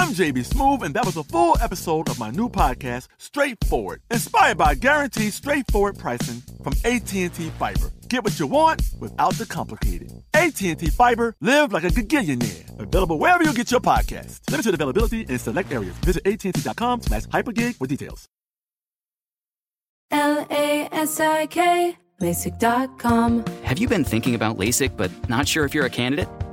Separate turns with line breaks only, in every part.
I'm JB Smoove, and that was a full episode of my new podcast, Straightforward, inspired by guaranteed straightforward pricing from AT&T Fiber. Get what you want without the complicated. AT&T Fiber, live like a gigillionaire. Available wherever you get your podcast. Limited availability in select areas. Visit AT&T.com slash hypergig for details.
L-A-S-I-K, LASIK.com.
Have you been thinking about LASIK but not sure if you're a candidate?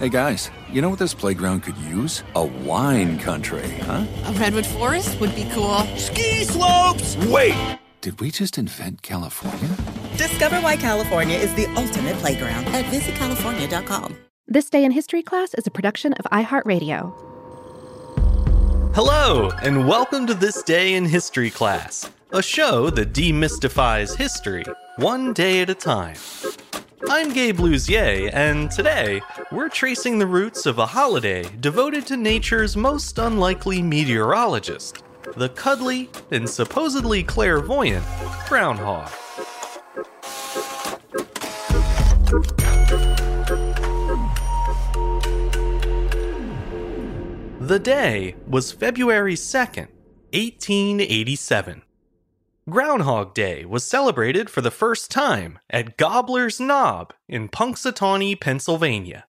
Hey guys, you know what this playground could use? A wine country, huh?
A redwood forest would be cool.
Ski slopes!
Wait! Did we just invent California?
Discover why California is the ultimate playground at visitcalifornia.com.
This Day in History class is a production of iHeartRadio.
Hello, and welcome to This Day in History class, a show that demystifies history one day at a time. I'm Gabe Luzier, and today we're tracing the roots of a holiday devoted to nature's most unlikely meteorologist, the cuddly and supposedly clairvoyant groundhog. The day was February 2nd, 1887. Groundhog Day was celebrated for the first time at Gobbler's Knob in Punxsutawney, Pennsylvania.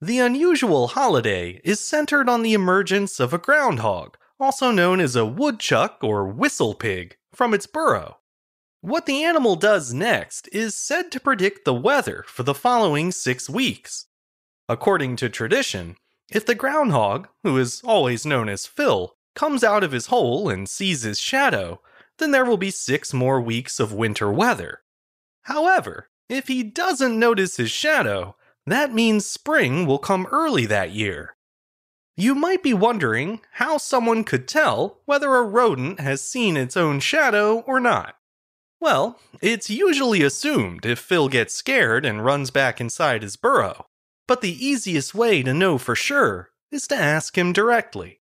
The unusual holiday is centered on the emergence of a groundhog, also known as a woodchuck or whistle pig, from its burrow. What the animal does next is said to predict the weather for the following six weeks. According to tradition, if the groundhog, who is always known as Phil, comes out of his hole and sees his shadow, then there will be six more weeks of winter weather. However, if he doesn't notice his shadow, that means spring will come early that year. You might be wondering how someone could tell whether a rodent has seen its own shadow or not. Well, it's usually assumed if Phil gets scared and runs back inside his burrow. But the easiest way to know for sure is to ask him directly.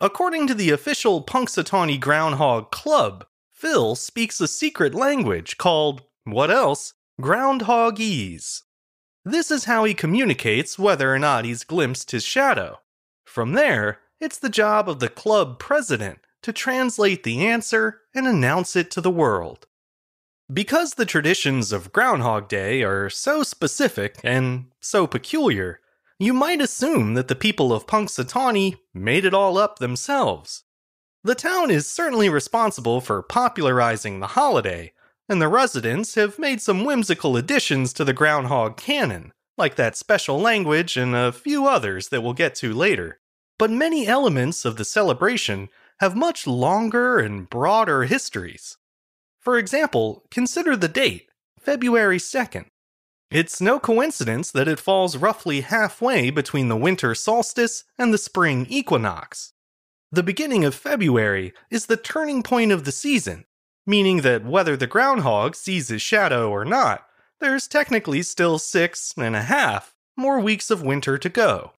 According to the official Punxsutawney Groundhog Club, Phil speaks a secret language called, what else? Groundhogese. This is how he communicates whether or not he's glimpsed his shadow. From there, it's the job of the club president to translate the answer and announce it to the world. Because the traditions of Groundhog Day are so specific and so peculiar, you might assume that the people of Punxsutawney made it all up themselves. The town is certainly responsible for popularizing the holiday, and the residents have made some whimsical additions to the groundhog canon, like that special language and a few others that we'll get to later. But many elements of the celebration have much longer and broader histories. For example, consider the date, February 2nd. It's no coincidence that it falls roughly halfway between the winter solstice and the spring equinox. The beginning of February is the turning point of the season, meaning that whether the groundhog sees his shadow or not, there's technically still six and a half more weeks of winter to go.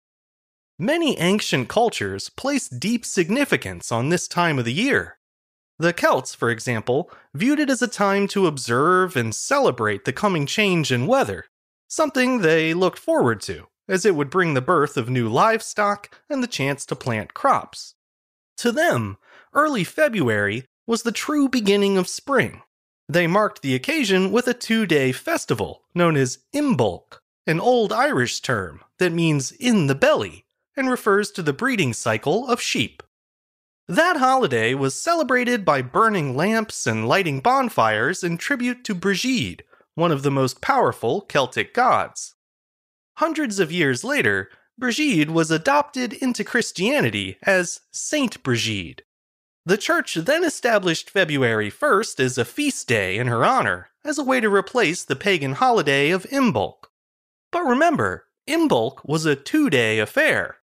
Many ancient cultures place deep significance on this time of the year. The Celts, for example, viewed it as a time to observe and celebrate the coming change in weather, something they looked forward to, as it would bring the birth of new livestock and the chance to plant crops. To them, early February was the true beginning of spring. They marked the occasion with a two day festival known as Imbolc, an Old Irish term that means in the belly and refers to the breeding cycle of sheep. That holiday was celebrated by burning lamps and lighting bonfires in tribute to Brigid, one of the most powerful Celtic gods. Hundreds of years later, Brigid was adopted into Christianity as Saint Brigid. The church then established February 1st as a feast day in her honor, as a way to replace the pagan holiday of Imbolc. But remember, Imbolc was a two day affair.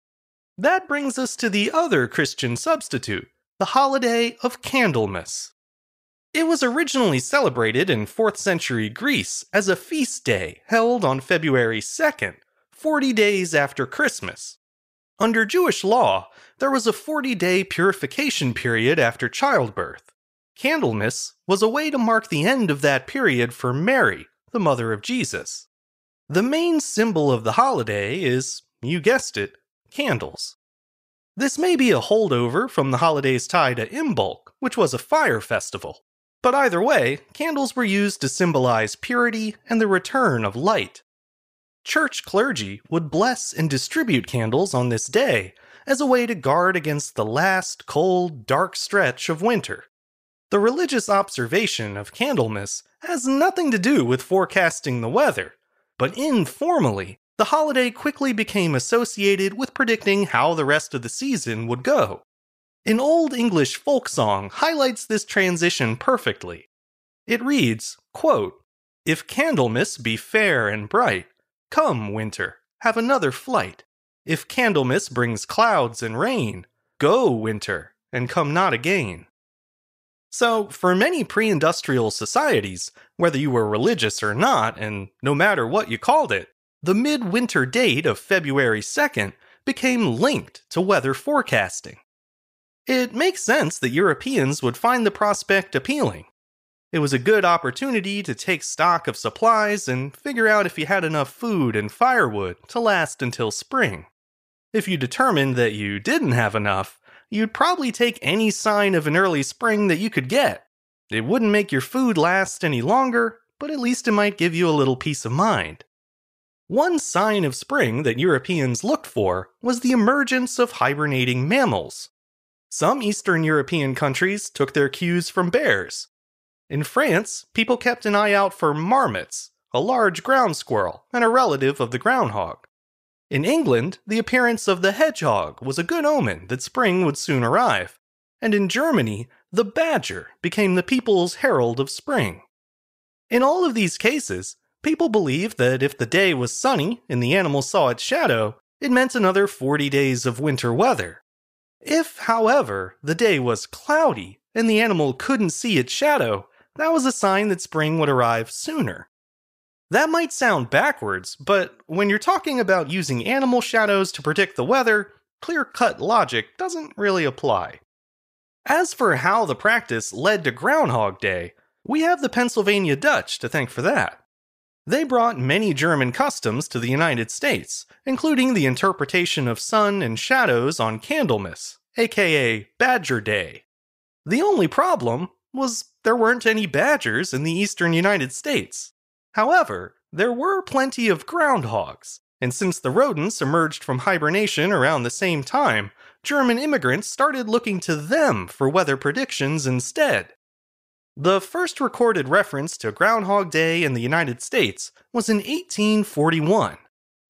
That brings us to the other Christian substitute, the holiday of Candlemas. It was originally celebrated in 4th century Greece as a feast day held on February 2nd, 40 days after Christmas. Under Jewish law, there was a 40 day purification period after childbirth. Candlemas was a way to mark the end of that period for Mary, the mother of Jesus. The main symbol of the holiday is, you guessed it, candles. This may be a holdover from the holiday's tie to Imbolc, which was a fire festival. But either way, candles were used to symbolize purity and the return of light. Church clergy would bless and distribute candles on this day as a way to guard against the last cold, dark stretch of winter. The religious observation of Candlemas has nothing to do with forecasting the weather, but informally, the holiday quickly became associated with predicting how the rest of the season would go. An old English folk song highlights this transition perfectly. It reads, quote, If Candlemas be fair and bright, come, winter, have another flight. If Candlemas brings clouds and rain, go, winter, and come not again. So, for many pre industrial societies, whether you were religious or not, and no matter what you called it, the midwinter date of February 2nd became linked to weather forecasting. It makes sense that Europeans would find the prospect appealing. It was a good opportunity to take stock of supplies and figure out if you had enough food and firewood to last until spring. If you determined that you didn't have enough, you'd probably take any sign of an early spring that you could get. It wouldn't make your food last any longer, but at least it might give you a little peace of mind. One sign of spring that Europeans looked for was the emergence of hibernating mammals. Some Eastern European countries took their cues from bears. In France, people kept an eye out for marmots, a large ground squirrel and a relative of the groundhog. In England, the appearance of the hedgehog was a good omen that spring would soon arrive. And in Germany, the badger became the people's herald of spring. In all of these cases, People believed that if the day was sunny and the animal saw its shadow, it meant another 40 days of winter weather. If, however, the day was cloudy and the animal couldn't see its shadow, that was a sign that spring would arrive sooner. That might sound backwards, but when you're talking about using animal shadows to predict the weather, clear cut logic doesn't really apply. As for how the practice led to Groundhog Day, we have the Pennsylvania Dutch to thank for that. They brought many German customs to the United States, including the interpretation of sun and shadows on Candlemas, aka Badger Day. The only problem was there weren't any badgers in the eastern United States. However, there were plenty of groundhogs, and since the rodents emerged from hibernation around the same time, German immigrants started looking to them for weather predictions instead. The first recorded reference to Groundhog Day in the United States was in 1841.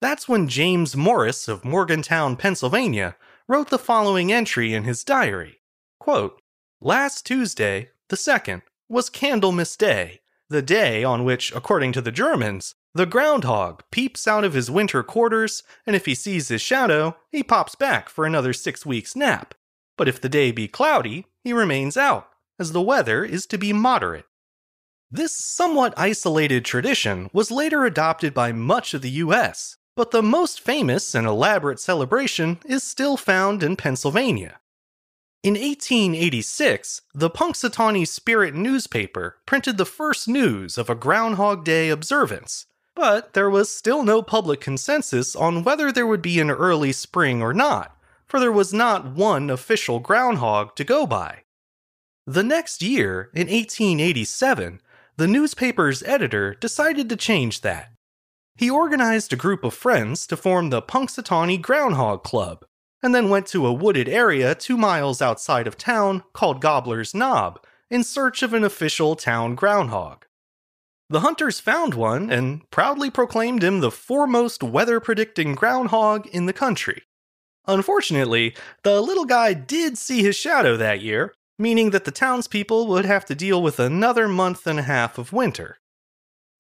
That's when James Morris of Morgantown, Pennsylvania, wrote the following entry in his diary Quote, Last Tuesday, the 2nd, was Candlemas Day, the day on which, according to the Germans, the groundhog peeps out of his winter quarters, and if he sees his shadow, he pops back for another six weeks' nap. But if the day be cloudy, he remains out as the weather is to be moderate. This somewhat isolated tradition was later adopted by much of the US, but the most famous and elaborate celebration is still found in Pennsylvania. In 1886, the Punxsutawney Spirit newspaper printed the first news of a Groundhog Day observance, but there was still no public consensus on whether there would be an early spring or not, for there was not one official groundhog to go by. The next year, in 1887, the newspaper's editor decided to change that. He organized a group of friends to form the Punxsutawney Groundhog Club, and then went to a wooded area two miles outside of town called Gobbler's Knob in search of an official town groundhog. The hunters found one and proudly proclaimed him the foremost weather predicting groundhog in the country. Unfortunately, the little guy did see his shadow that year, meaning that the townspeople would have to deal with another month and a half of winter.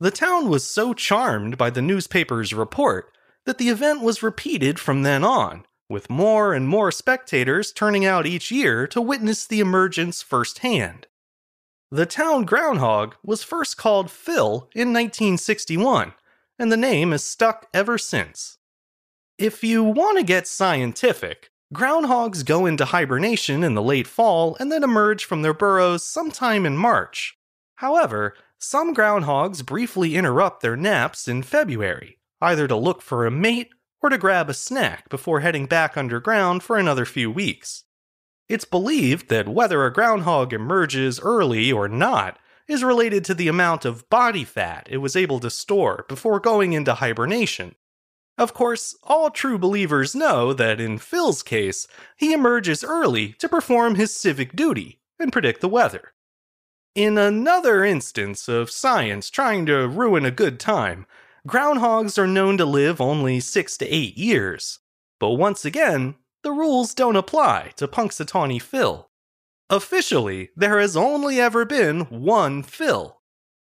The town was so charmed by the newspaper's report that the event was repeated from then on, with more and more spectators turning out each year to witness the emergence firsthand. The town groundhog was first called Phil in 1961, and the name has stuck ever since. If you want to get scientific, groundhogs go into hibernation in the late fall and then emerge from their burrows sometime in March. However, some groundhogs briefly interrupt their naps in February, either to look for a mate or to grab a snack before heading back underground for another few weeks. It's believed that whether a groundhog emerges early or not is related to the amount of body fat it was able to store before going into hibernation. Of course, all true believers know that in Phil's case, he emerges early to perform his civic duty and predict the weather. In another instance of science trying to ruin a good time, groundhogs are known to live only six to eight years. But once again, the rules don't apply to Punxsutawney Phil. Officially, there has only ever been one Phil.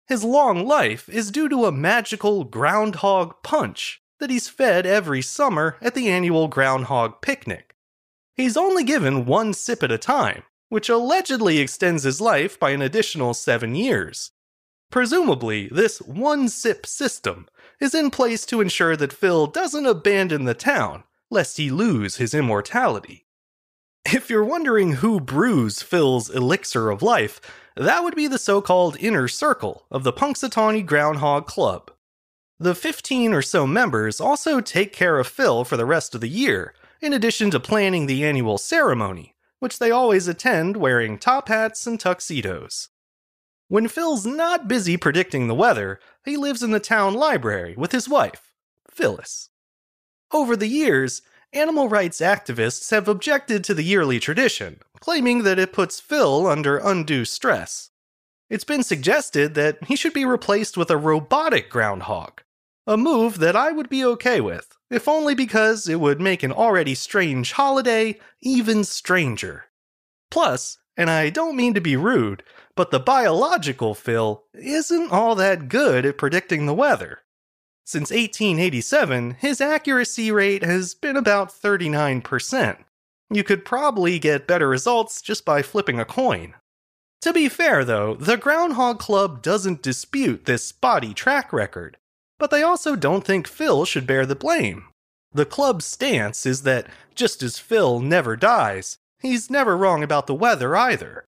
His long life is due to a magical groundhog punch that he's fed every summer at the annual groundhog picnic. He's only given one sip at a time, which allegedly extends his life by an additional seven years. Presumably, this one sip system is in place to ensure that Phil doesn't abandon the town, lest he lose his immortality. If you're wondering who brews Phil's elixir of life, that would be the so called inner circle of the Punxsutawney Groundhog Club. The 15 or so members also take care of Phil for the rest of the year, in addition to planning the annual ceremony, which they always attend wearing top hats and tuxedos. When Phil's not busy predicting the weather, he lives in the town library with his wife, Phyllis. Over the years, animal rights activists have objected to the yearly tradition, claiming that it puts Phil under undue stress. It's been suggested that he should be replaced with a robotic groundhog, a move that I would be okay with, if only because it would make an already strange holiday even stranger. Plus, and I don't mean to be rude, but the biological Phil isn't all that good at predicting the weather. Since 1887, his accuracy rate has been about 39%. You could probably get better results just by flipping a coin. To be fair, though, the Groundhog Club doesn't dispute this spotty track record, but they also don't think Phil should bear the blame. The club's stance is that just as Phil never dies, he's never wrong about the weather either.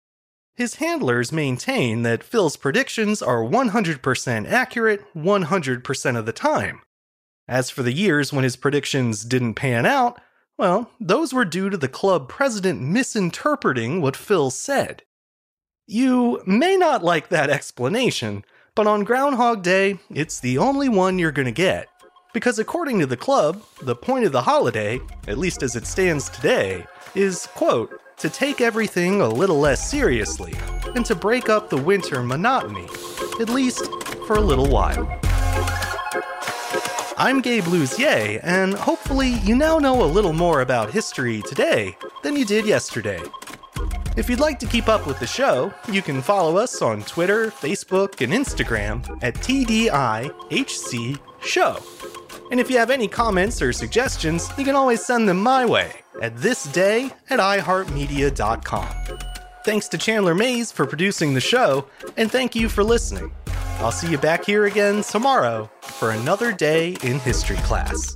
His handlers maintain that Phil's predictions are 100% accurate 100% of the time. As for the years when his predictions didn't pan out, well, those were due to the club president misinterpreting what Phil said. You may not like that explanation, but on Groundhog Day, it's the only one you're gonna get. Because according to the club, the point of the holiday, at least as it stands today, is, quote, to take everything a little less seriously and to break up the winter monotony, at least for a little while. I'm Gabe Luzier, and hopefully you now know a little more about history today than you did yesterday. If you'd like to keep up with the show, you can follow us on Twitter, Facebook, and Instagram at TDIHC Show. And if you have any comments or suggestions, you can always send them my way at thisday at iHeartMedia.com. Thanks to Chandler Mayes for producing the show, and thank you for listening. I'll see you back here again tomorrow for another day in history class.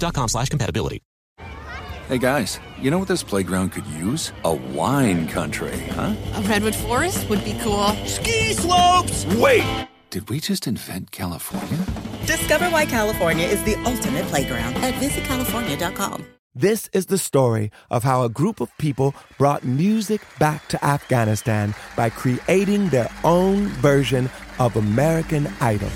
com slash compatibility.
Hey guys, you know what this playground could use? A wine country, huh?
A redwood forest would be cool.
Ski slopes!
Wait! Did we just invent California?
Discover why California is the ultimate playground at visitcalifornia.com.
This is the story of how a group of people brought music back to Afghanistan by creating their own version of American Idol.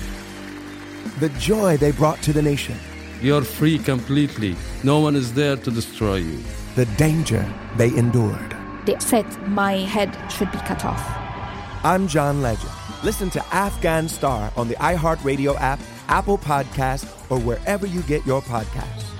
The joy they brought to the nation
you're free completely. No one is there to destroy you.
The danger they endured.
They said my head should be cut off.
I'm John Legend. Listen to Afghan Star on the iHeartRadio app, Apple Podcast, or wherever you get your podcasts.